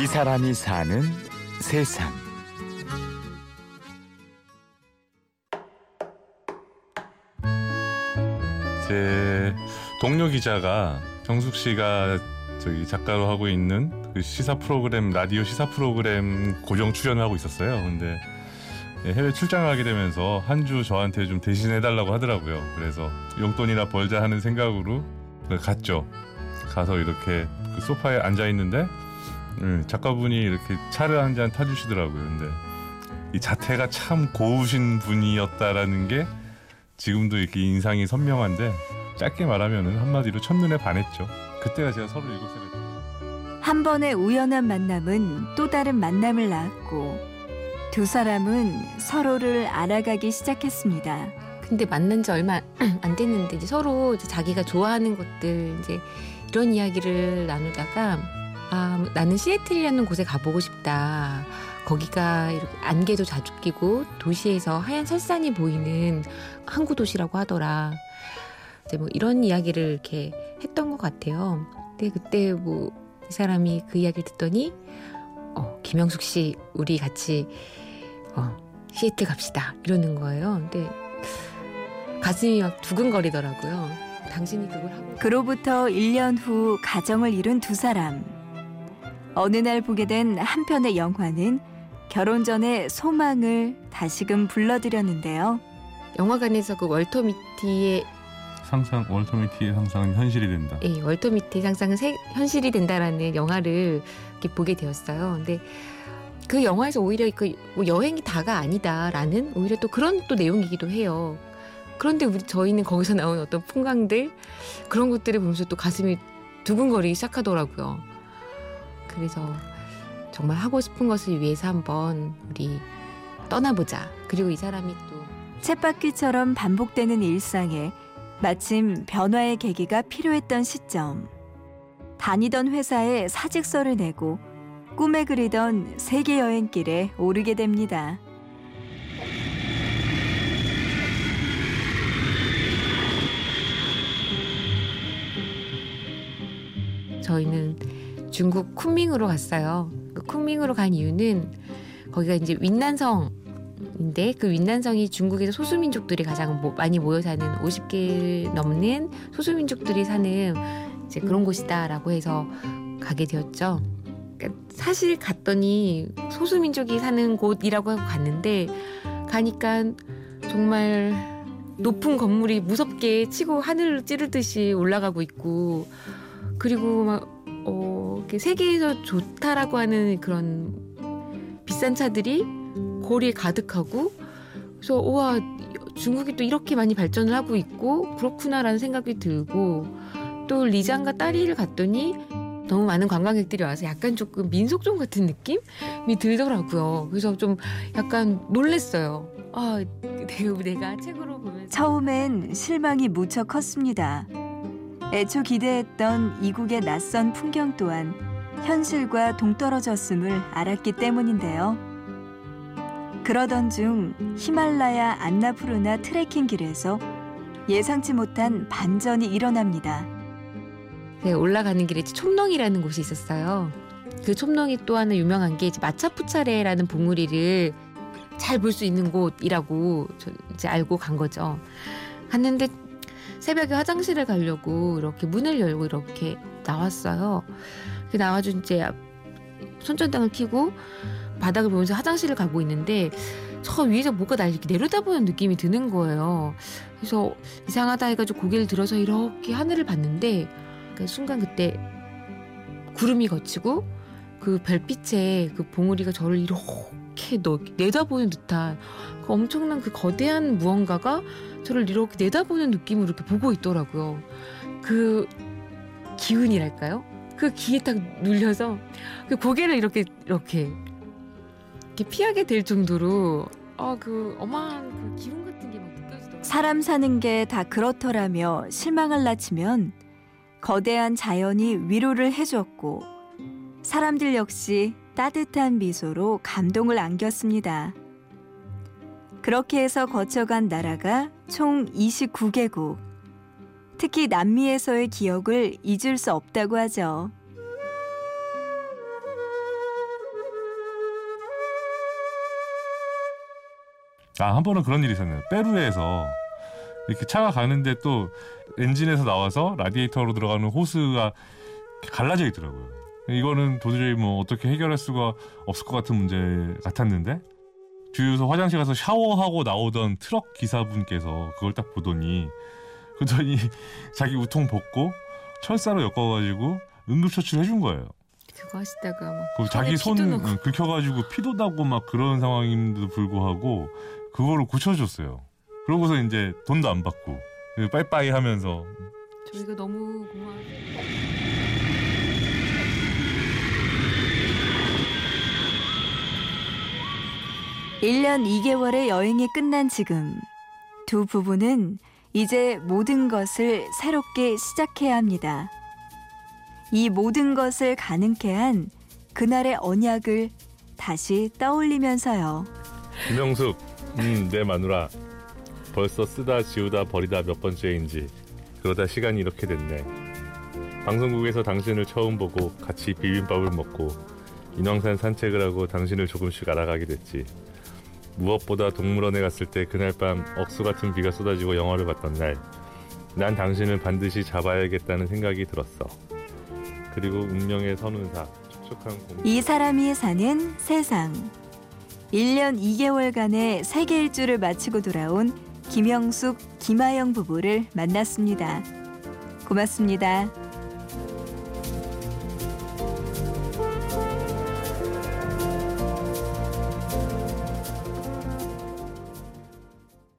이 사람이 사는 세상. 제 동료 기자가 정숙 씨가 저기 작가로 하고 있는 그 시사 프로그램 라디오 시사 프로그램 고정 출연하고 있었어요. 근데 해외 출장을 하게 되면서 한 주 저한테 좀 대신해 달라고 하더라고요. 그래서 용돈이나 벌자 하는 생각으로 갔죠. 가서 이렇게 그 소파에 앉아 있는데 음, 작가분이 이렇게 차를 한 잔 타주시더라고요. 근데 이 자태가 참 고우신 분이었다라는 게 지금도 이렇게 인상이 선명한데 짧게 말하면 한마디로 첫눈에 반했죠. 그때가 제가 서른 일곱 살일 때. 한 번의 우연한 만남은 또 다른 만남을 낳았고 두 사람은 서로를 알아가기 시작했습니다. 근데 만난 지 얼마 안 됐는데 이제 서로 이제 자기가 좋아하는 것들 이제 이런 이야기를 나누다가 아 나는 시애틀이라는 곳에 가보고 싶다. 거기가 이렇게 안개도 자주 끼고 도시에서 하얀 설산이 보이는 항구 도시라고 하더라. 이제 뭐 이런 이야기를 이렇게 했던 것 같아요. 근데 그때 뭐 이 사람이 그 이야기를 듣더니 어 김영숙 씨 우리 같이 어 시애틀 갑시다 이러는 거예요. 근데 가슴이 막 두근거리더라고요. 당신이 그걸 하고 그로부터 1년 후 가정을 이룬 두 사람. 어느 날 보게 된 한 편의 영화는 결혼 전의 소망을 다시금 불러들였는데요. 영화관에서 그 월터 미티의 상상 월터미티의 상상은 현실이 된다. 예, 월터 미티의 상상은 세, 현실이 된다라는 영화를 이렇게 보게 되었어요. 근데 그 영화에서 오히려 그뭐 여행이 다가 아니다라는 오히려 또 그런 또 내용이기도 해요. 그런데 우리 저희는 거기서 나온 어떤 풍광들 그런 것들을 보면서 또 가슴이 두근거리기 시작하더라고요. 그래서 정말 하고 싶은 것을 위해서 한번 우리 떠나보자. 그리고 이 사람이 또 쳇바퀴처럼 반복되는 일상에 마침 변화의 계기가 필요했던 시점. 다니던 회사에 사직서를 내고 꿈에 그리던 세계 여행길에 오르게 됩니다. 저희는 중국 쿤밍으로 갔어요. 그 쿤밍으로 간 이유는 거기가 이제 윈난성인데 그 윈난성이 중국에서 소수민족들이 가장 모, 많이 모여 사는 50개 넘는 소수민족들이 사는 이제 그런 곳이다라고 해서 가게 되었죠. 그러니까 사실 갔더니 소수민족이 사는 곳이라고 하고 갔는데 가니까 정말 높은 건물이 무섭게 치고 하늘을 찌르듯이 올라가고 있고 그리고 막 어, 세계에서 좋다라고 하는 그런 비싼 차들이 거리에 가득하고 그래서 우와 중국이 또 이렇게 많이 발전을 하고 있고 그렇구나라는 생각이 들고 또 리장과 딸이를 갔더니 너무 많은 관광객들이 와서 약간 조금 민속촌 같은 느낌이 들더라고요. 그래서 좀 약간 놀랬어요. 아, 내가, 책으로 보면서 처음엔 실망이 무척 컸습니다. 애초 기대했던 이국의 낯선 풍경 또한 현실과 동떨어졌음을 알았기 때문인데요. 그러던 중 히말라야 안나푸르나 트레킹 길에서 예상치 못한 반전이 일어납니다. 네, 올라가는 길에 촌농이라는 곳이 있었어요. 그 촌농이 또 하나 유명한 게 마차푸차레라는 봉우리를 잘 볼 수 있는 곳이라고 저 이제 알고 간 거죠. 갔는데 새벽에 화장실을 가려고 이렇게 문을 열고 이렇게 나왔어요. 그 나와준 이제 손전등을 켜고 바닥을 보면서 화장실을 가고 있는데 저 위에서 뭐가 날 이렇게 내려다보는 느낌이 드는 거예요. 그래서 이상하다 해가지고 고개를 들어서 이렇게 하늘을 봤는데 그 순간 그때 구름이 걷히고 그 별빛에 그 봉우리가 저를 이렇게 너, 내다보는 듯한 그 엄청난 그 거대한 무언가가 저를 이렇게 내다보는 느낌으로 이렇게 보고 있더라고요. 그 기운이랄까요? 그 기에 딱 눌려서 그 고개를 이렇게 이렇게 이렇게 피하게 될 정도로 아그 어마한 그 기운 같은 게 막 느껴지더라고요. 사람 사는 게 다 그렇더라며 실망을 낳치면 거대한 자연이 위로를 해줬고 사람들 역시 따뜻한 미소로 감동을 안겼습니다. 그렇게 해서 거쳐간 나라가 총 29개국. 특히 남미에서의 기억을 잊을 수 없다고 하죠. 아, 한 번은 그런 일이 있었네요. 페루에서 이렇게 차가 가는데 또 엔진에서 나와서 라디에이터로 들어가는 호스가 갈라져 있더라고요. 이거는 도저히 뭐 어떻게 해결할 수가 없을 것 같은 문제 같았는데 주유소 화장실 가서 샤워하고 나오던 트럭 기사분께서 그걸 딱 보더니 그러더니 자기 우통 벗고 철사로 엮어가지고 응급처치를 해준 거예요. 그거 하시다가 막그 자기 손. 응, 긁혀가지고 피도 나고 막 그런 상황임에도 불구하고 그거를 고쳐줬어요. 그러고서 이제 돈도 안 받고 빠이빠이 하면서 저희가 너무 고마워요. 일년 2개월의 여행이 끝난 지금 두 부부는 이제 모든 것을 새롭게 시작해야 합니다. 이 모든 것을 가능케 한 그날의 언약을 다시 떠올리면서요. 김영숙, 음, 내 마누라. 벌써 쓰다 지우다 버리다 몇 번째인지 그러다 시간이 이렇게 됐네. 방송국에서 당신을 처음 보고 같이 비빔밥을 먹고 인왕산 산책을 하고 당신을 조금씩 알아가게 됐지. 무엇보다 동물원에 갔을 때 그날 밤 억수 같은 비가 쏟아지고 영화를 봤던 날, 난 당신을 반드시 잡아야겠다는 생각이 들었어. 그리고 운명의 선운사, 촉촉한 공. 이 사람이 사는 세상. 1년 2개월간의 세계 일주를 마치고 돌아온 김영숙, 김아영 부부를 만났습니다. 고맙습니다.